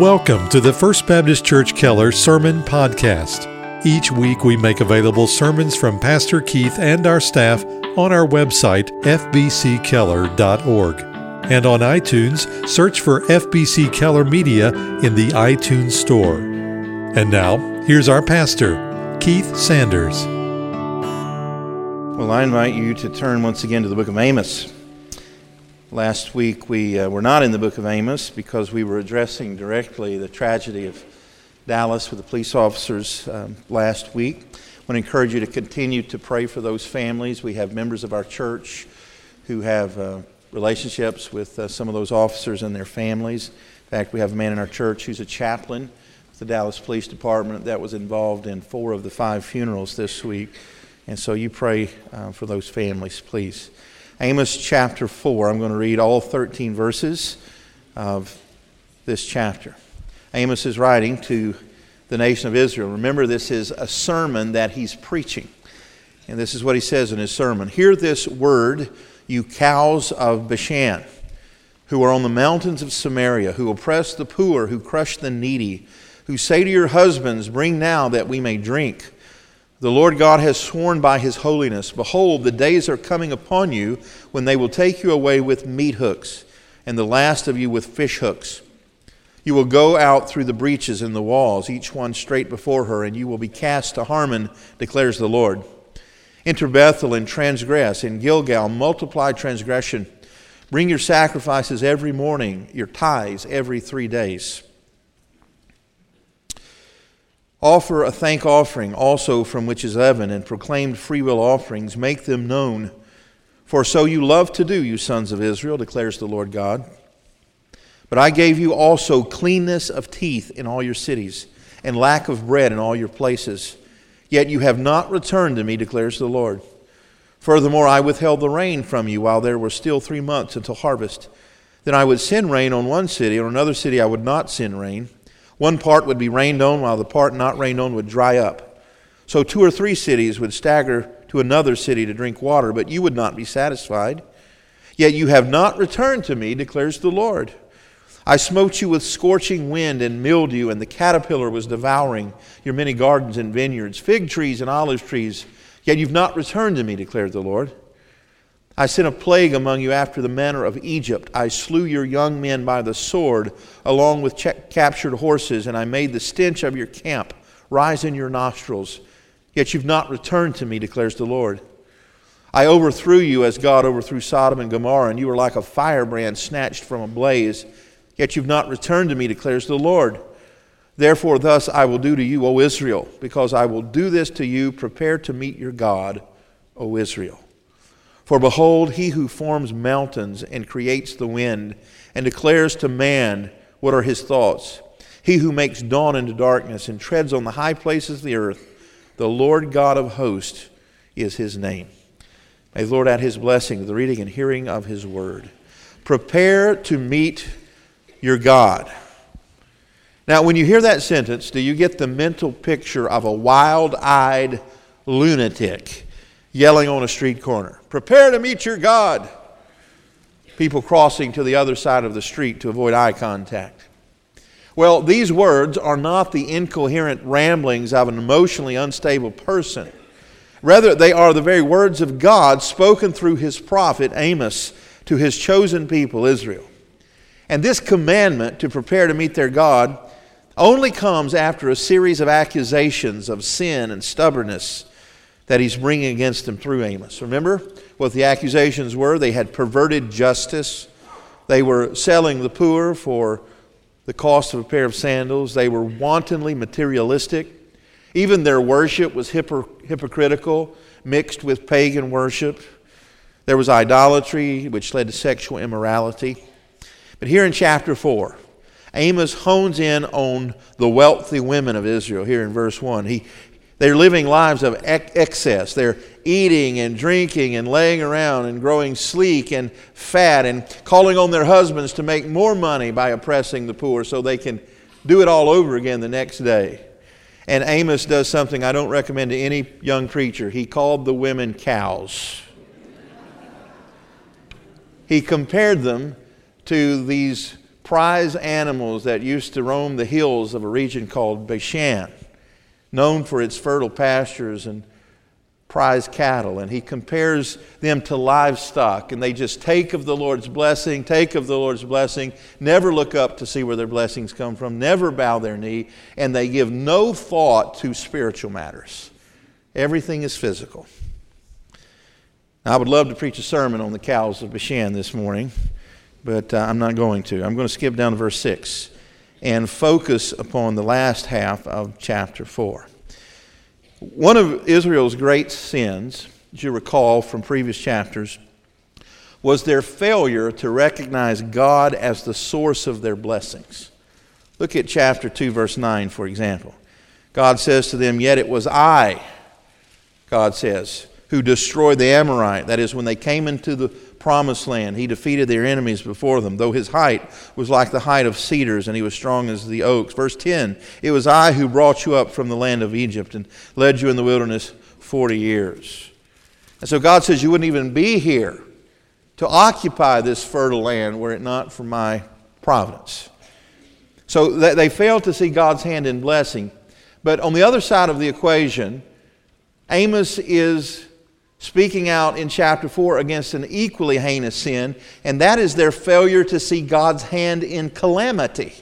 Welcome to the First Baptist Church Keller Sermon Podcast. Each week we make available sermons from Pastor Keith and our staff on our website, fbckeller.org. And on iTunes, search for FBC Keller Media in the iTunes Store. And now, here's our pastor, Keith Sanders. Well, I invite you to turn once again to the book of Amos. Last week we uh, were not in the book of Amos because we were addressing directly the tragedy of Dallas with the police officers um, last week. I want to encourage you to continue to pray for those families. We have members of our church who have uh, relationships with uh, some of those officers and their families. In fact, we have a man in our church who's a chaplain with the Dallas Police Department that was involved in four of the five funerals this week. And so you pray uh, for those families, please. Amos chapter 4. I'm going to read all 13 verses of this chapter. Amos is writing to the nation of Israel. Remember, this is a sermon that he's preaching. And this is what he says in his sermon Hear this word, you cows of Bashan, who are on the mountains of Samaria, who oppress the poor, who crush the needy, who say to your husbands, Bring now that we may drink. The Lord God has sworn by his holiness Behold, the days are coming upon you when they will take you away with meat hooks, and the last of you with fish hooks. You will go out through the breaches in the walls, each one straight before her, and you will be cast to Harmon, declares the Lord. Enter Bethel and transgress. In Gilgal, multiply transgression. Bring your sacrifices every morning, your tithes every three days. Offer a thank offering also from which is heaven, and proclaimed freewill offerings. Make them known. For so you love to do, you sons of Israel, declares the Lord God. But I gave you also cleanness of teeth in all your cities, and lack of bread in all your places. Yet you have not returned to me, declares the Lord. Furthermore, I withheld the rain from you while there were still three months until harvest. Then I would send rain on one city, on another city I would not send rain. One part would be rained on, while the part not rained on would dry up. So two or three cities would stagger to another city to drink water, but you would not be satisfied. Yet you have not returned to me, declares the Lord. I smote you with scorching wind and mildew, and the caterpillar was devouring your many gardens and vineyards, fig trees and olive trees. Yet you've not returned to me, declares the Lord. I sent a plague among you after the manner of Egypt. I slew your young men by the sword, along with captured horses, and I made the stench of your camp rise in your nostrils. Yet you've not returned to me, declares the Lord. I overthrew you as God overthrew Sodom and Gomorrah, and you were like a firebrand snatched from a blaze. Yet you've not returned to me, declares the Lord. Therefore, thus I will do to you, O Israel, because I will do this to you. Prepare to meet your God, O Israel. For behold, he who forms mountains and creates the wind and declares to man what are his thoughts, he who makes dawn into darkness and treads on the high places of the earth, the Lord God of hosts is his name. May the Lord add his blessing to the reading and hearing of his word. Prepare to meet your God. Now, when you hear that sentence, do you get the mental picture of a wild eyed lunatic yelling on a street corner? Prepare to meet your God. People crossing to the other side of the street to avoid eye contact. Well, these words are not the incoherent ramblings of an emotionally unstable person. Rather, they are the very words of God spoken through his prophet Amos to his chosen people, Israel. And this commandment to prepare to meet their God only comes after a series of accusations of sin and stubbornness that he's bringing against them through Amos. Remember what the accusations were? They had perverted justice, they were selling the poor for the cost of a pair of sandals, they were wantonly materialistic. Even their worship was hypocr- hypocritical, mixed with pagan worship. There was idolatry, which led to sexual immorality. But here in chapter 4, Amos hones in on the wealthy women of Israel here in verse 1. He, they're living lives of excess. They're eating and drinking and laying around and growing sleek and fat and calling on their husbands to make more money by oppressing the poor so they can do it all over again the next day. And Amos does something I don't recommend to any young preacher. He called the women cows. he compared them to these prize animals that used to roam the hills of a region called Bashan, known for its fertile pastures and prize cattle. And he compares them to livestock. And they just take of the Lord's blessing, take of the Lord's blessing, never look up to see where their blessings come from, never bow their knee, and they give no thought to spiritual matters. Everything is physical. I would love to preach a sermon on the cows of Bashan this morning, but uh, I'm not going to. I'm going to skip down to verse 6 and focus upon the last half of chapter 4. One of Israel's great sins, as you recall from previous chapters, was their failure to recognize God as the source of their blessings. Look at chapter 2, verse 9, for example. God says to them, Yet it was I, God says, who destroyed the Amorite. That is, when they came into the promised land, he defeated their enemies before them, though his height was like the height of cedars and he was strong as the oaks. Verse 10 It was I who brought you up from the land of Egypt and led you in the wilderness 40 years. And so God says, You wouldn't even be here to occupy this fertile land were it not for my providence. So they failed to see God's hand in blessing. But on the other side of the equation, Amos is speaking out in chapter 4 against an equally heinous sin, and that is their failure to see God's hand in calamity.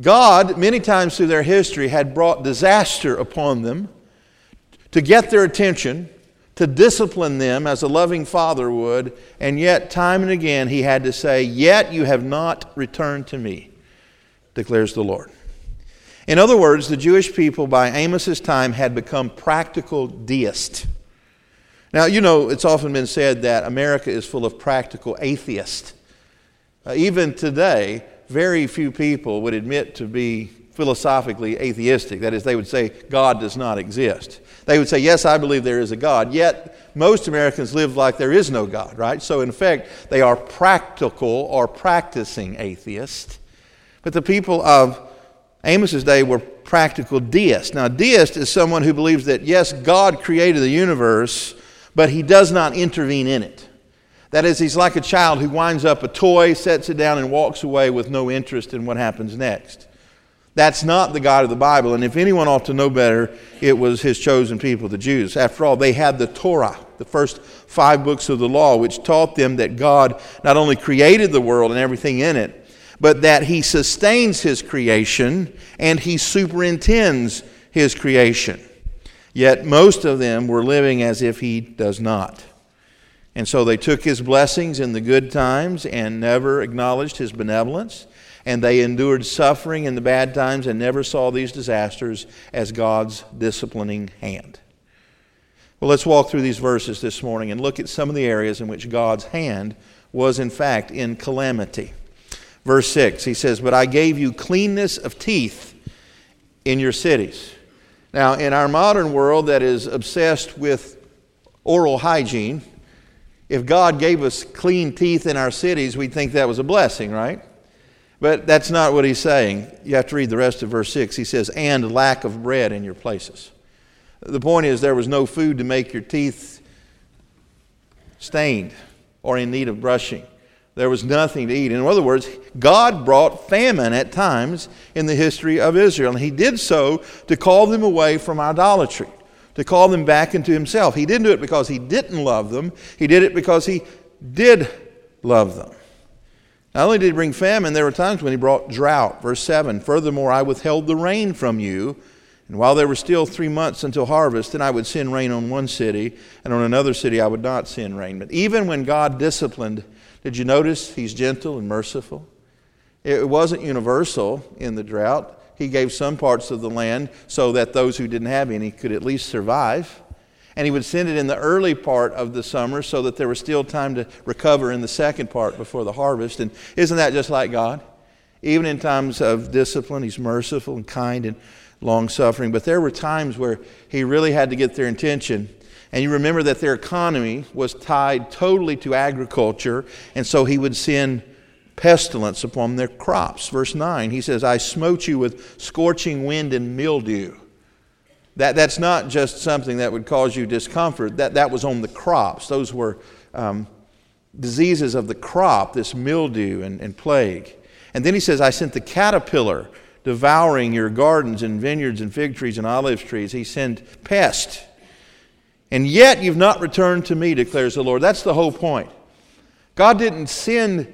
God, many times through their history, had brought disaster upon them to get their attention, to discipline them as a loving father would, and yet, time and again, he had to say, Yet you have not returned to me, declares the Lord. In other words, the Jewish people by Amos's time had become practical deists. Now, you know, it's often been said that America is full of practical atheists. Uh, even today, very few people would admit to be philosophically atheistic. That is, they would say God does not exist. They would say, Yes, I believe there is a God. Yet, most Americans live like there is no God, right? So, in effect, they are practical or practicing atheists. But the people of Amos's day were practical deists. Now, deist is someone who believes that, yes, God created the universe but he does not intervene in it. That is, he's like a child who winds up a toy, sets it down, and walks away with no interest in what happens next. That's not the God of the Bible. And if anyone ought to know better, it was his chosen people, the Jews. After all, they had the Torah, the first five books of the law, which taught them that God not only created the world and everything in it, but that he sustains his creation and he superintends his creation. Yet most of them were living as if he does not. And so they took his blessings in the good times and never acknowledged his benevolence. And they endured suffering in the bad times and never saw these disasters as God's disciplining hand. Well, let's walk through these verses this morning and look at some of the areas in which God's hand was, in fact, in calamity. Verse 6, he says, But I gave you cleanness of teeth in your cities now, in our modern world that is obsessed with oral hygiene, if God gave us clean teeth in our cities, we'd think that was a blessing, right? But that's not what he's saying. You have to read the rest of verse 6. He says, and lack of bread in your places. The point is, there was no food to make your teeth stained or in need of brushing. There was nothing to eat. In other words, God brought famine at times in the history of Israel, and He did so to call them away from idolatry, to call them back into Himself. He didn't do it because He didn't love them, He did it because He did love them. Not only did He bring famine, there were times when He brought drought. Verse 7 Furthermore, I withheld the rain from you. And while there were still three months until harvest, then I would send rain on one city, and on another city I would not send rain. But even when God disciplined did you notice he's gentle and merciful? It wasn't universal in the drought. He gave some parts of the land so that those who didn't have any could at least survive. And he would send it in the early part of the summer so that there was still time to recover in the second part before the harvest. And isn't that just like God? Even in times of discipline, he's merciful and kind and long suffering. But there were times where he really had to get their attention and you remember that their economy was tied totally to agriculture, and so he would send pestilence upon their crops. Verse 9, he says, I smote you with scorching wind and mildew. That, that's not just something that would cause you discomfort, that, that was on the crops. Those were um, diseases of the crop, this mildew and, and plague. And then he says, I sent the caterpillar devouring your gardens and vineyards and fig trees and olive trees. He sent pest. And yet you've not returned to me, declares the Lord. That's the whole point. God didn't send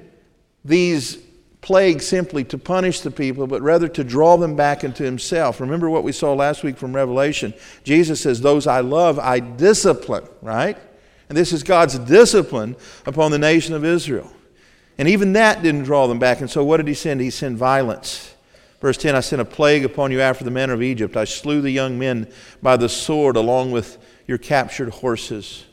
these plagues simply to punish the people, but rather to draw them back into Himself. Remember what we saw last week from Revelation. Jesus says, Those I love, I discipline, right? And this is God's discipline upon the nation of Israel. And even that didn't draw them back. And so what did He send? He sent violence. Verse 10 I sent a plague upon you after the manner of Egypt. I slew the young men by the sword along with your captured horses.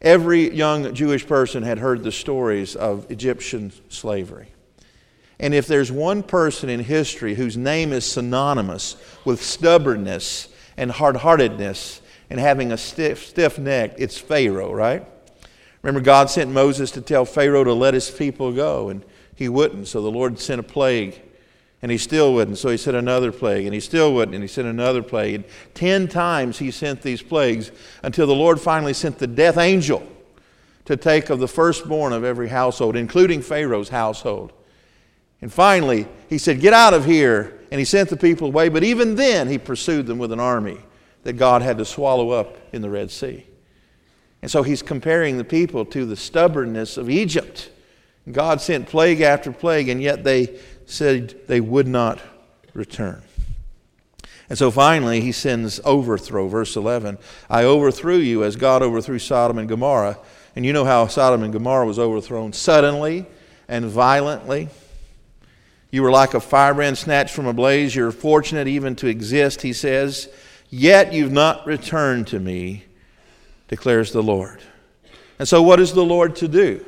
Every young Jewish person had heard the stories of Egyptian slavery. And if there's one person in history whose name is synonymous with stubbornness and hard heartedness and having a stiff, stiff neck, it's Pharaoh, right? Remember, God sent Moses to tell Pharaoh to let his people go, and he wouldn't. So the Lord sent a plague and he still wouldn't. So he sent another plague, and he still wouldn't, and he sent another plague. And ten times he sent these plagues until the Lord finally sent the death angel to take of the firstborn of every household, including Pharaoh's household. And finally, he said, Get out of here. And he sent the people away. But even then, he pursued them with an army that God had to swallow up in the Red Sea. And so he's comparing the people to the stubbornness of Egypt. God sent plague after plague, and yet they said they would not return. And so finally, he sends overthrow. Verse 11 I overthrew you as God overthrew Sodom and Gomorrah. And you know how Sodom and Gomorrah was overthrown suddenly and violently. You were like a firebrand snatched from a blaze. You're fortunate even to exist, he says. Yet you've not returned to me, declares the Lord. And so, what is the Lord to do?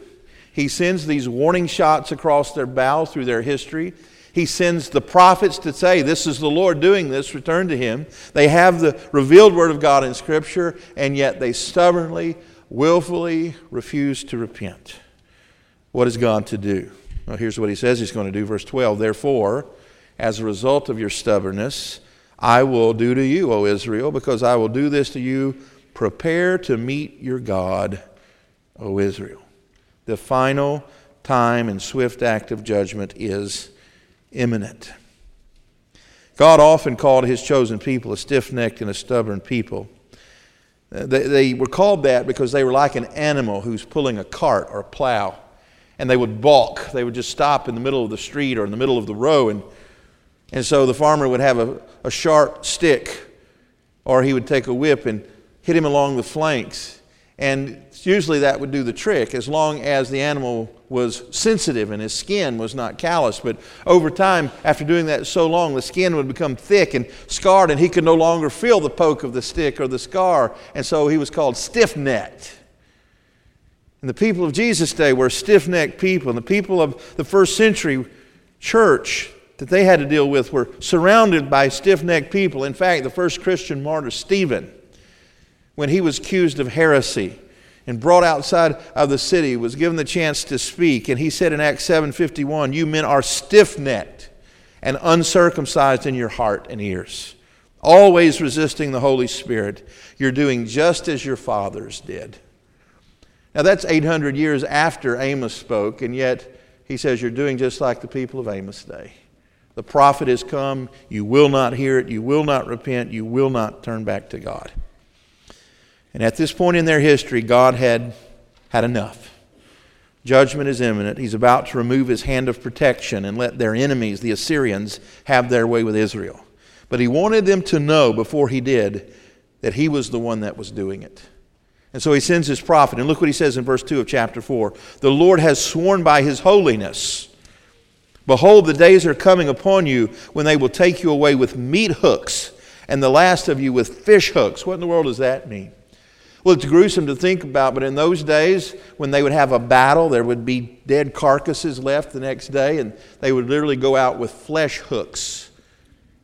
He sends these warning shots across their bow through their history. He sends the prophets to say, This is the Lord doing this, return to Him. They have the revealed Word of God in Scripture, and yet they stubbornly, willfully refuse to repent. What is God to do? Well, here's what He says He's going to do. Verse 12 Therefore, as a result of your stubbornness, I will do to you, O Israel, because I will do this to you. Prepare to meet your God, O Israel. The final time and swift act of judgment is imminent. God often called his chosen people a stiff necked and a stubborn people. Uh, they, they, were called that because they were like an animal who's pulling a cart or a plow. And they would balk. They would just stop in the middle of the street or in the middle of the row. And, and so the farmer would have a, a sharp stick, or he would take a whip and hit him along the flanks. And usually that would do the trick as long as the animal was sensitive and his skin was not callous. But over time, after doing that so long, the skin would become thick and scarred, and he could no longer feel the poke of the stick or the scar. And so he was called stiff necked. And the people of Jesus' day were stiff necked people. And the people of the first century church that they had to deal with were surrounded by stiff necked people. In fact, the first Christian martyr, Stephen, when he was accused of heresy and brought outside of the city was given the chance to speak. And he said in acts 7.51 you men are stiff-necked and uncircumcised in your heart and ears always resisting the holy spirit. You're doing just as your fathers did. Now that's 800 years after amos spoke and yet he says you're doing just like the people of amos day the prophet has come. You will not hear it. You will not repent. You will not turn back to god and at this point in their history, God had had enough. Judgment is imminent. He's about to remove his hand of protection and let their enemies, the Assyrians, have their way with Israel. But he wanted them to know before he did that he was the one that was doing it. And so he sends his prophet. And look what he says in verse 2 of chapter 4 The Lord has sworn by his holiness. Behold, the days are coming upon you when they will take you away with meat hooks, and the last of you with fish hooks. What in the world does that mean? Well, it's gruesome to think about, but in those days, when they would have a battle, there would be dead carcasses left the next day, and they would literally go out with flesh hooks,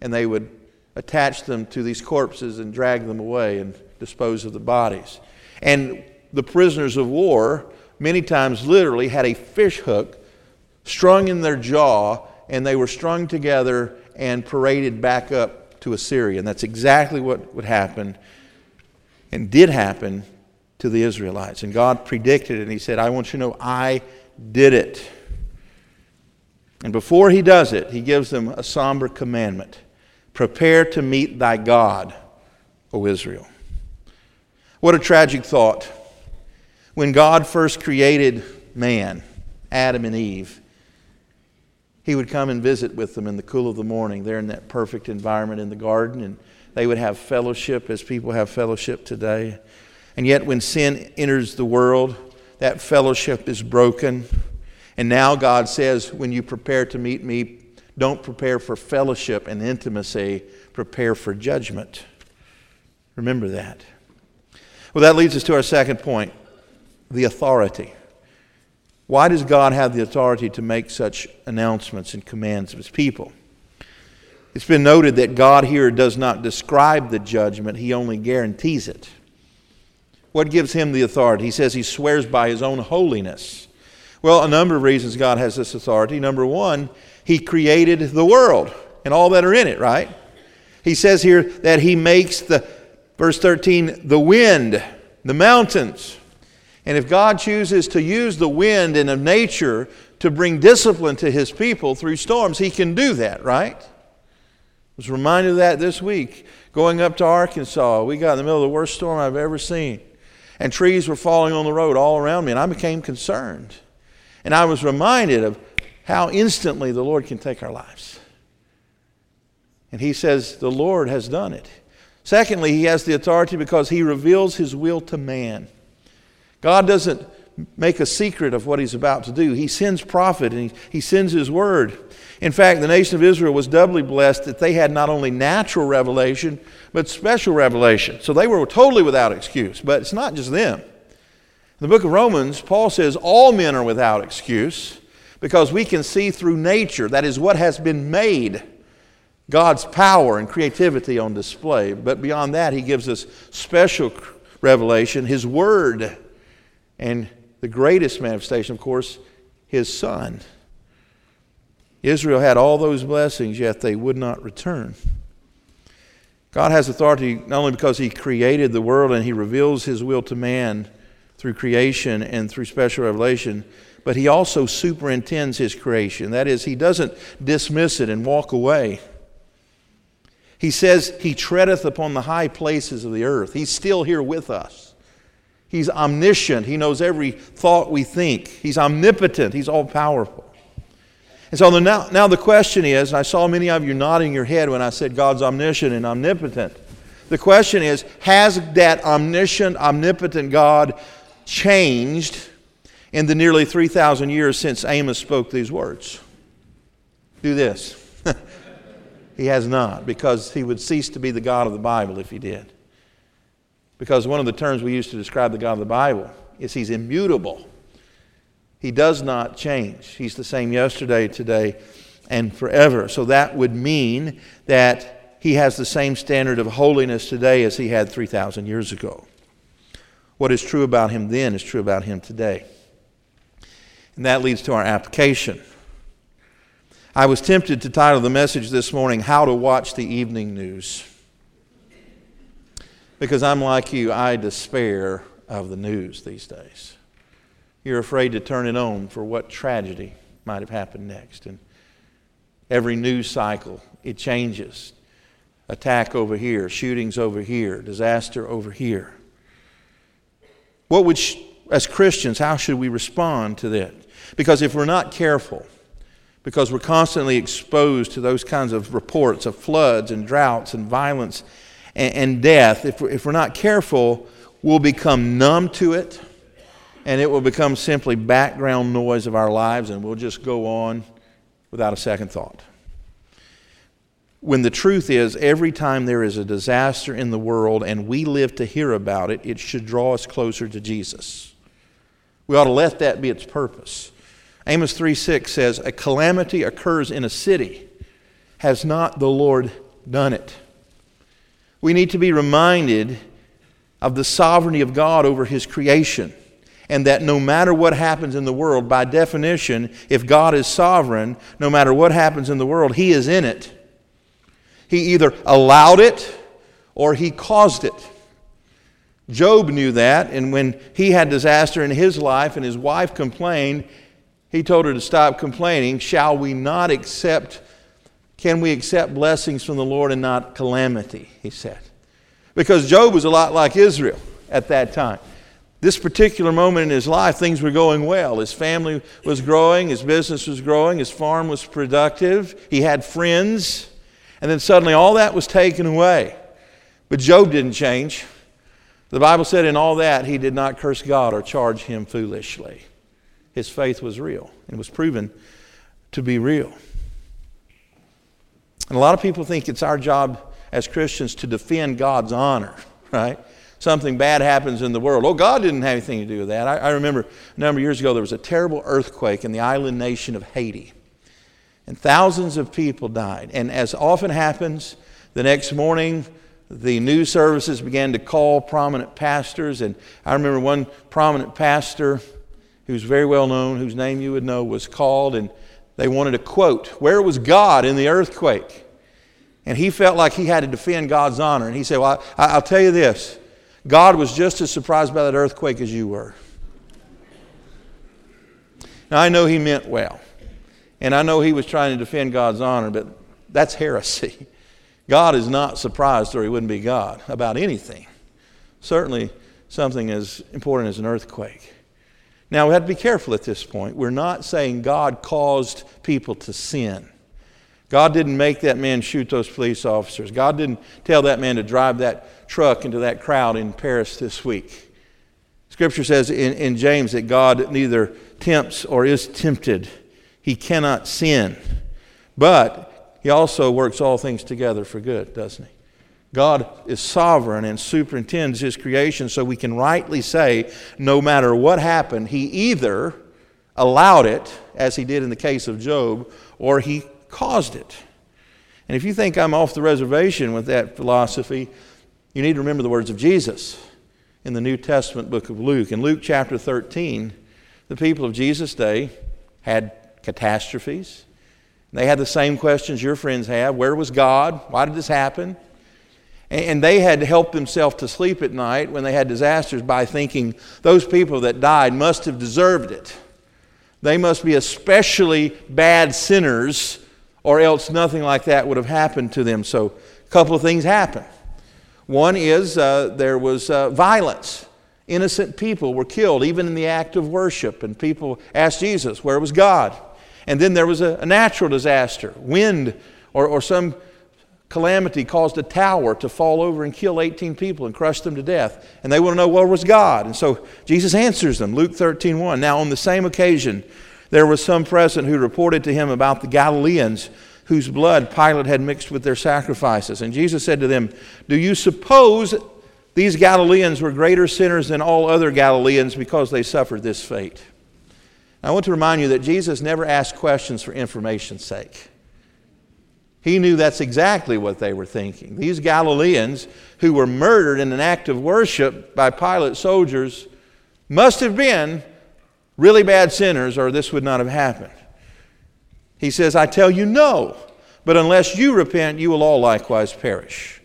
and they would attach them to these corpses and drag them away and dispose of the bodies. And the prisoners of war, many times literally, had a fish hook strung in their jaw, and they were strung together and paraded back up to Assyria. And that's exactly what would happen and did happen to the Israelites. And God predicted it, and He said, I want you to know I did it. And before he does it, he gives them a somber commandment Prepare to meet thy God, O Israel. What a tragic thought. When God first created man, Adam and Eve, he would come and visit with them in the cool of the morning. They're in that perfect environment in the garden, and they would have fellowship as people have fellowship today. And yet, when sin enters the world, that fellowship is broken. And now God says, when you prepare to meet me, don't prepare for fellowship and intimacy, prepare for judgment. Remember that. Well, that leads us to our second point the authority. Why does God have the authority to make such announcements and commands of his people? It's been noted that God here does not describe the judgment, he only guarantees it. What gives him the authority? He says he swears by his own holiness. Well, a number of reasons God has this authority. Number one, he created the world and all that are in it, right? He says here that he makes the, verse 13, the wind, the mountains. And if God chooses to use the wind and of nature to bring discipline to his people through storms, he can do that, right? Was reminded of that this week. Going up to Arkansas, we got in the middle of the worst storm I've ever seen and trees were falling on the road all around me, and I became concerned. And I was reminded of how instantly the Lord can take our lives. And he says, The Lord has done it. Secondly, he has the authority because he reveals his will to man. God doesn't make a secret of what he's about to do. He sends prophet and he, sends his word. In fact, the nation of Israel was doubly blessed that they had not only natural revelation, but special revelation. So they were totally without excuse. But it's not just them. In the book of Romans, Paul says all men are without excuse because we can see through nature, that is what has been made, God's power and creativity on display. But beyond that, he gives us special revelation, his word, and the greatest manifestation, of course, his son. Israel had all those blessings, yet they would not return. God has authority not only because He created the world and He reveals His will to man through creation and through special revelation, but He also superintends His creation. That is, He doesn't dismiss it and walk away. He says, He treadeth upon the high places of the earth. He's still here with us. He's omniscient. He knows every thought we think. He's omnipotent. He's all powerful. And so the, now, now the question is, I saw many of you nodding your head when I said God's omniscient and omnipotent. The question is, has that omniscient, omnipotent God changed in the nearly 3,000 years since Amos spoke these words? Do this. he has not, because he would cease to be the God of the Bible if he did. Because one of the terms we use to describe the God of the Bible is he's immutable. He does not change. He's the same yesterday, today, and forever. So that would mean that he has the same standard of holiness today as he had 3,000 years ago. What is true about him then is true about him today. And that leads to our application. I was tempted to title the message this morning, How to Watch the Evening News. Because I'm like you, I despair of the news these days you're afraid to turn it on for what tragedy might have happened next. And every news cycle, it changes. Attack over here, shootings over here, disaster over here. What would, sh- as Christians, how should we respond to that? Because if we're not careful, because we're constantly exposed to those kinds of reports of floods and droughts and violence and, and death, if if we're not careful, we'll become numb to it and it will become simply background noise of our lives, and we'll just go on without a second thought. When the truth is, every time there is a disaster in the world and we live to hear about it, it should draw us closer to Jesus. We ought to let that be its purpose. Amos 3 6 says, A calamity occurs in a city. Has not the Lord done it? We need to be reminded of the sovereignty of God over His creation and that no matter what happens in the world, by definition, if God is sovereign, no matter what happens in the world, He is in it. He either allowed it or He caused it. Job knew that, and when he had disaster in his life and his wife complained, He told her to stop complaining. Shall we not accept, can we accept blessings from the Lord and not calamity? He said. Because Job was a lot like Israel at that time. This particular moment in his life, things were going well. His family was growing, his business was growing, his farm was productive, he had friends, and then suddenly all that was taken away. But Job didn't change. The Bible said in all that he did not curse God or charge him foolishly. His faith was real and was proven to be real. And a lot of people think it's our job as Christians to defend God's honor, right? Something bad happens in the world. Oh, God didn't have anything to do with that. I, I remember a number of years ago there was a terrible earthquake in the island nation of Haiti, and thousands of people died. And as often happens, the next morning the news services began to call prominent pastors. And I remember one prominent pastor who's very well known, whose name you would know, was called, and they wanted a quote Where was God in the earthquake? And he felt like he had to defend God's honor. And he said, Well, I, will tell you this God was just as surprised by that earthquake as you were. Now, I know he meant well. And I know he was trying to defend God's honor, but that's heresy. God is not surprised, or he wouldn't be God, about anything. Certainly, something as important as an earthquake. Now, we have to be careful at this point. We're not saying God caused people to sin. God didn't make that man shoot those police officers. God didn't tell that man to drive that truck into that crowd in Paris this week. Scripture says in, in James that God neither tempts or is tempted, he cannot sin. But he also works all things together for good, doesn't he? God is sovereign and superintends his creation so we can rightly say no matter what happened, he either allowed it, as he did in the case of Job, or he caused it. And if you think I'm off the reservation with that philosophy, you need to remember the words of Jesus in the New Testament book of Luke. In Luke chapter 13, the people of Jesus' day had catastrophes, they had the same questions your friends have Where was God? Why did this happen? And they had helped themselves to sleep at night when they had disasters by thinking those people that died must have deserved it. They must be especially bad sinners, or else nothing like that would have happened to them. So, a couple of things happened. One is uh, there was uh, violence. Innocent people were killed, even in the act of worship. And people asked Jesus, Where was God? And then there was a, a natural disaster. Wind or, or some calamity caused a tower to fall over and kill 18 people and crush them to death. And they want to know where was God. And so Jesus answers them, Luke 13 1. Now, on the same occasion, there was some present who reported to him about the Galileans whose blood Pilate had mixed with their sacrifices. And Jesus said to them, Do you suppose these Galileans were greater sinners than all other Galileans because they suffered this fate? I want to remind you that Jesus never asked questions for information's sake. He knew that's exactly what they were thinking. These Galileans who were murdered in an act of worship by Pilate's soldiers must have been really bad sinners, or this would not have happened. He says, I tell you no, but unless you repent, you will all likewise perish.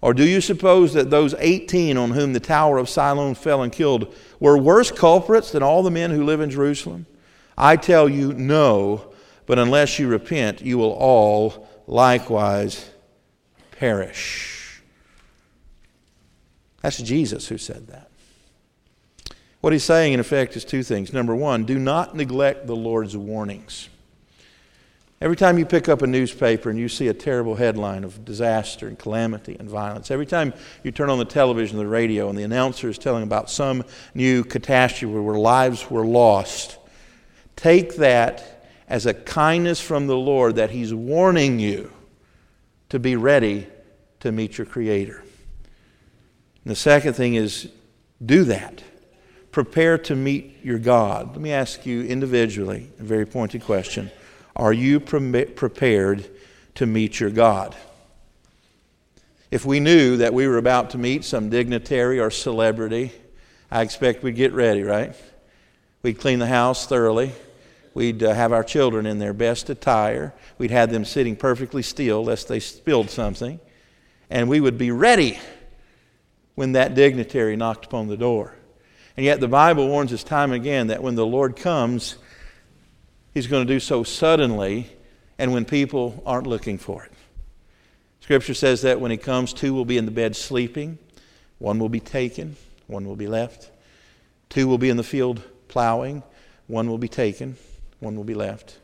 Or do you suppose that those 18 on whom the Tower of Siloam fell and killed were worse culprits than all the men who live in Jerusalem? I tell you, no, but unless you repent, you will all likewise perish. That's Jesus who said that. What he's saying, in effect, is two things. Number one, do not neglect the Lord's warnings. Every time you pick up a newspaper and you see a terrible headline of disaster and calamity and violence, every time you turn on the television or the radio and the announcer is telling about some new catastrophe where lives were lost, Take that as a kindness from the Lord that He's warning you to be ready to meet your Creator. And the second thing is do that. Prepare to meet your God. Let me ask you individually a very pointed question Are you pre- prepared to meet your God? If we knew that we were about to meet some dignitary or celebrity, I expect we'd get ready, right? We'd clean the house thoroughly. We'd uh, have our children in their best attire. We'd have them sitting perfectly still lest they spilled something. And we would be ready when that dignitary knocked upon the door. And yet the Bible warns us time and again that when the Lord comes, He's going to do so suddenly and when people aren't looking for it. Scripture says that when He comes, two will be in the bed sleeping, one will be taken, one will be left. Two will be in the field plowing, one will be taken, one will be left.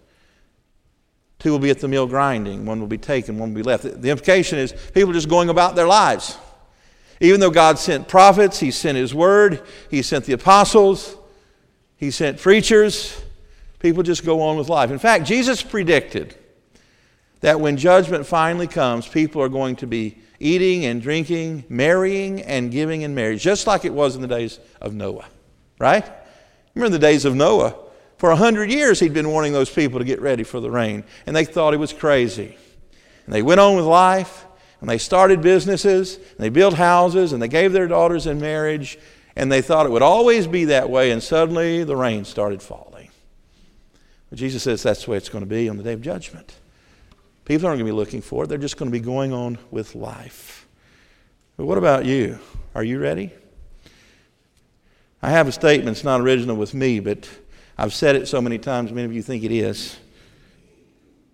Two will be at the mill grinding, one will be taken, one will be left. The implication is people are just going about their lives. Even though God sent prophets, He sent His word, He sent the apostles, He sent preachers, people just go on with life. In fact, Jesus predicted that when judgment finally comes, people are going to be eating and drinking, marrying and giving in marriage, just like it was in the days of Noah. Right? Remember the days of Noah? For a hundred years, he'd been warning those people to get ready for the rain, and they thought he was crazy. And they went on with life, and they started businesses, and they built houses, and they gave their daughters in marriage, and they thought it would always be that way, and suddenly the rain started falling. But Jesus says that's the way it's going to be on the day of judgment. People aren't going to be looking for it, they're just going to be going on with life. But what about you? Are you ready? I have a statement, it's not original with me, but I've said it so many times, many of you think it is.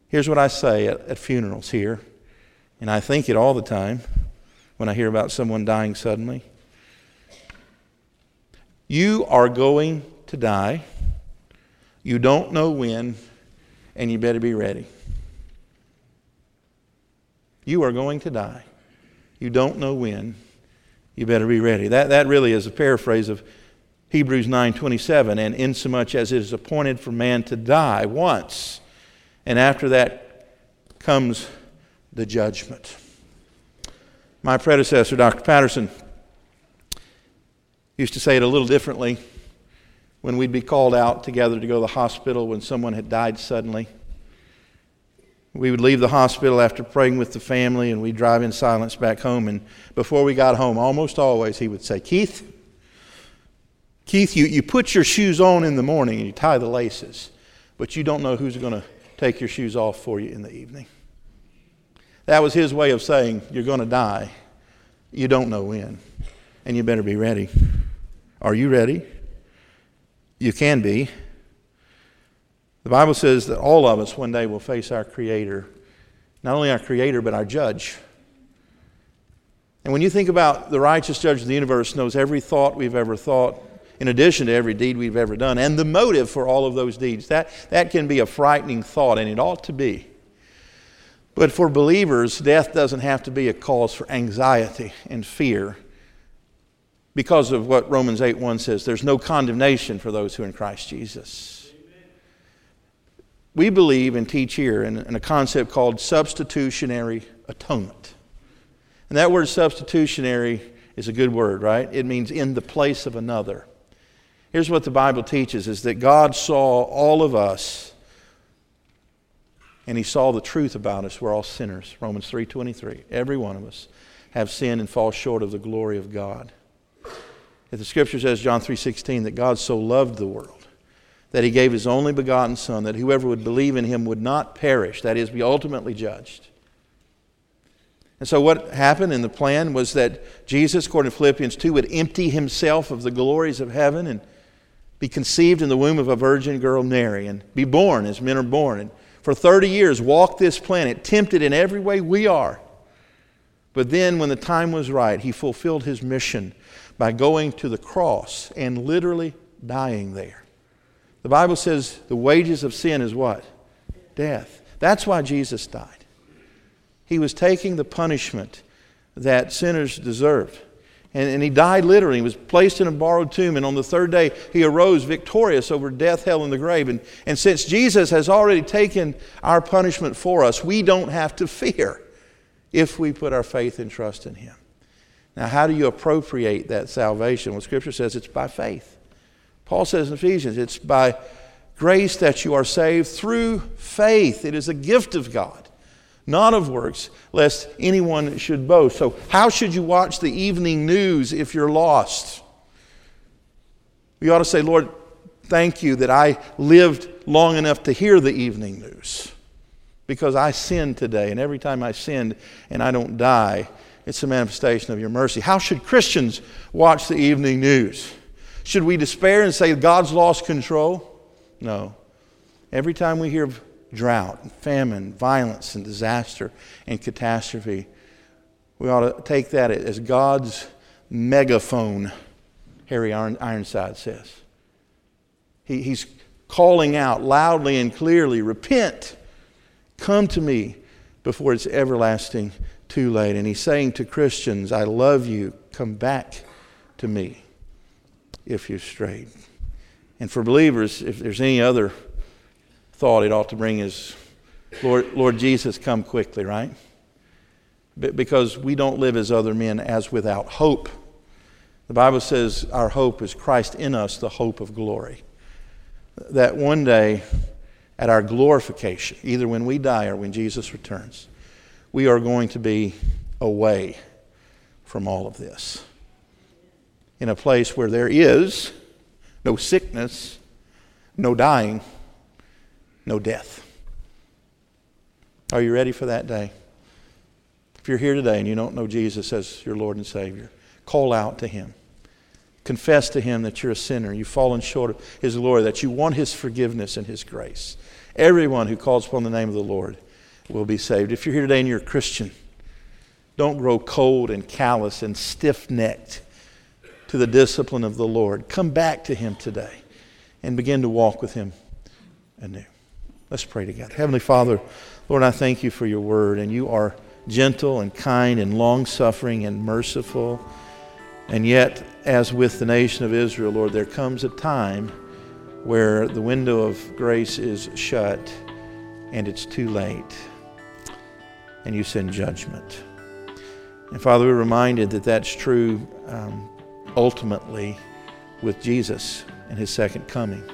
Here's what I say at, at funerals here, and I think it all the time when I hear about someone dying suddenly. You are going to die. You don't know when, and you better be ready. You are going to die. You don't know when. You better be ready. That, that really is a paraphrase of Hebrews 9:27, and insomuch as it is appointed for man to die once, and after that comes the judgment. My predecessor, Dr. Patterson, used to say it a little differently when we'd be called out together to go to the hospital when someone had died suddenly. We would leave the hospital after praying with the family and we'd drive in silence back home. And before we got home, almost always he would say, Keith, Keith, you, you put your shoes on in the morning and you tie the laces, but you don't know who's going to take your shoes off for you in the evening. That was his way of saying, You're going to die. You don't know when. And you better be ready. Are you ready? You can be. The Bible says that all of us one day will face our Creator. Not only our Creator, but our Judge. And when you think about the righteous Judge of the universe knows every thought we've ever thought, in addition to every deed we've ever done, and the motive for all of those deeds. That, that can be a frightening thought, and it ought to be. But for believers, death doesn't have to be a cause for anxiety and fear because of what Romans 8 1 says there's no condemnation for those who are in Christ Jesus. We believe and teach here in, in a concept called substitutionary atonement. And that word substitutionary is a good word, right? It means in the place of another. Here's what the Bible teaches is that God saw all of us and he saw the truth about us. We're all sinners. Romans 3:23. Every one of us have sinned and fall short of the glory of God. If the scripture says John 3:16 that God so loved the world that he gave his only begotten son that whoever would believe in him would not perish, that is be ultimately judged. And so, what happened in the plan was that Jesus, according to Philippians 2, would empty himself of the glories of heaven and be conceived in the womb of a virgin girl, Mary, and be born as men are born. And for 30 years, walk this planet, tempted in every way we are. But then, when the time was right, he fulfilled his mission by going to the cross and literally dying there. The Bible says the wages of sin is what? Death. That's why Jesus died. He was taking the punishment that sinners deserved. And, and he died literally. He was placed in a borrowed tomb. And on the third day, he arose victorious over death, hell, and the grave. And, and since Jesus has already taken our punishment for us, we don't have to fear if we put our faith and trust in him. Now, how do you appropriate that salvation? Well, Scripture says it's by faith. Paul says in Ephesians, it's by grace that you are saved through faith. It is a gift of God not of works, lest anyone should boast. So, how should you watch the evening news if you're lost? We ought to say, Lord, thank you that I lived long enough to hear the evening news because I sinned today, and every time I sinned and I don't die, it's a manifestation of your mercy. How should Christians watch the evening news? Should we despair and say God's lost control? No. Every time we hear drought, and famine, violence, and disaster and catastrophe, we ought to take that as God's megaphone, Harry Ironside says. He, he's calling out loudly and clearly Repent, come to me before it's everlasting too late. And he's saying to Christians, I love you, come back to me if you've strayed. And for believers, if there's any other thought it ought to bring is, Lord, Lord Jesus, come quickly, right? Because we don't live as other men as without hope. The Bible says our hope is Christ in us, the hope of glory. That one day, at our glorification, either when we die or when Jesus returns, we are going to be away from all of this. In a place where there is no sickness, no dying, no death. Are you ready for that day? If you're here today and you don't know Jesus as your Lord and Savior, call out to Him. Confess to Him that you're a sinner, you've fallen short of His glory, that you want His forgiveness and His grace. Everyone who calls upon the name of the Lord will be saved. If you're here today and you're a Christian, don't grow cold and callous and stiff necked to the discipline of the Lord. Come back to Him today and begin to walk with Him anew. Let's pray together. Heavenly Father, Lord, I thank you for your word, and you are gentle and kind and long suffering and merciful. And yet, as with the nation of Israel, Lord, there comes a time where the window of grace is shut and it's too late, and you send judgment. And Father, we're reminded that that's true um, ultimately with Jesus and his second coming.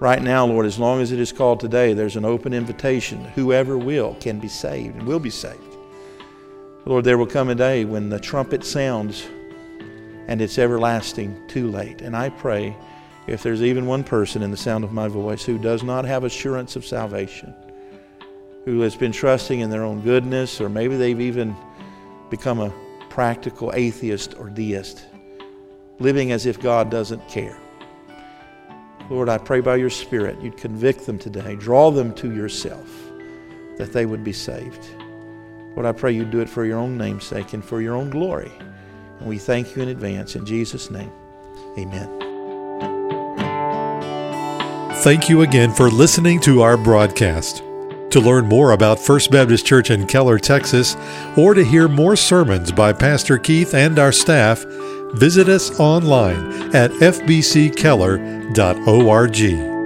Right now, Lord, as long as it is called today, there's an open invitation. Whoever will can be saved and will be saved. Lord, there will come a day when the trumpet sounds and it's everlasting too late. And I pray if there's even one person in the sound of my voice who does not have assurance of salvation, who has been trusting in their own goodness, or maybe they've even become a practical atheist or deist, living as if God doesn't care. Lord, I pray by your Spirit you'd convict them today, draw them to yourself, that they would be saved. Lord, I pray you'd do it for your own namesake and for your own glory. And we thank you in advance. In Jesus' name, amen. Thank you again for listening to our broadcast. To learn more about First Baptist Church in Keller, Texas, or to hear more sermons by Pastor Keith and our staff, visit us online at fbckeller.org.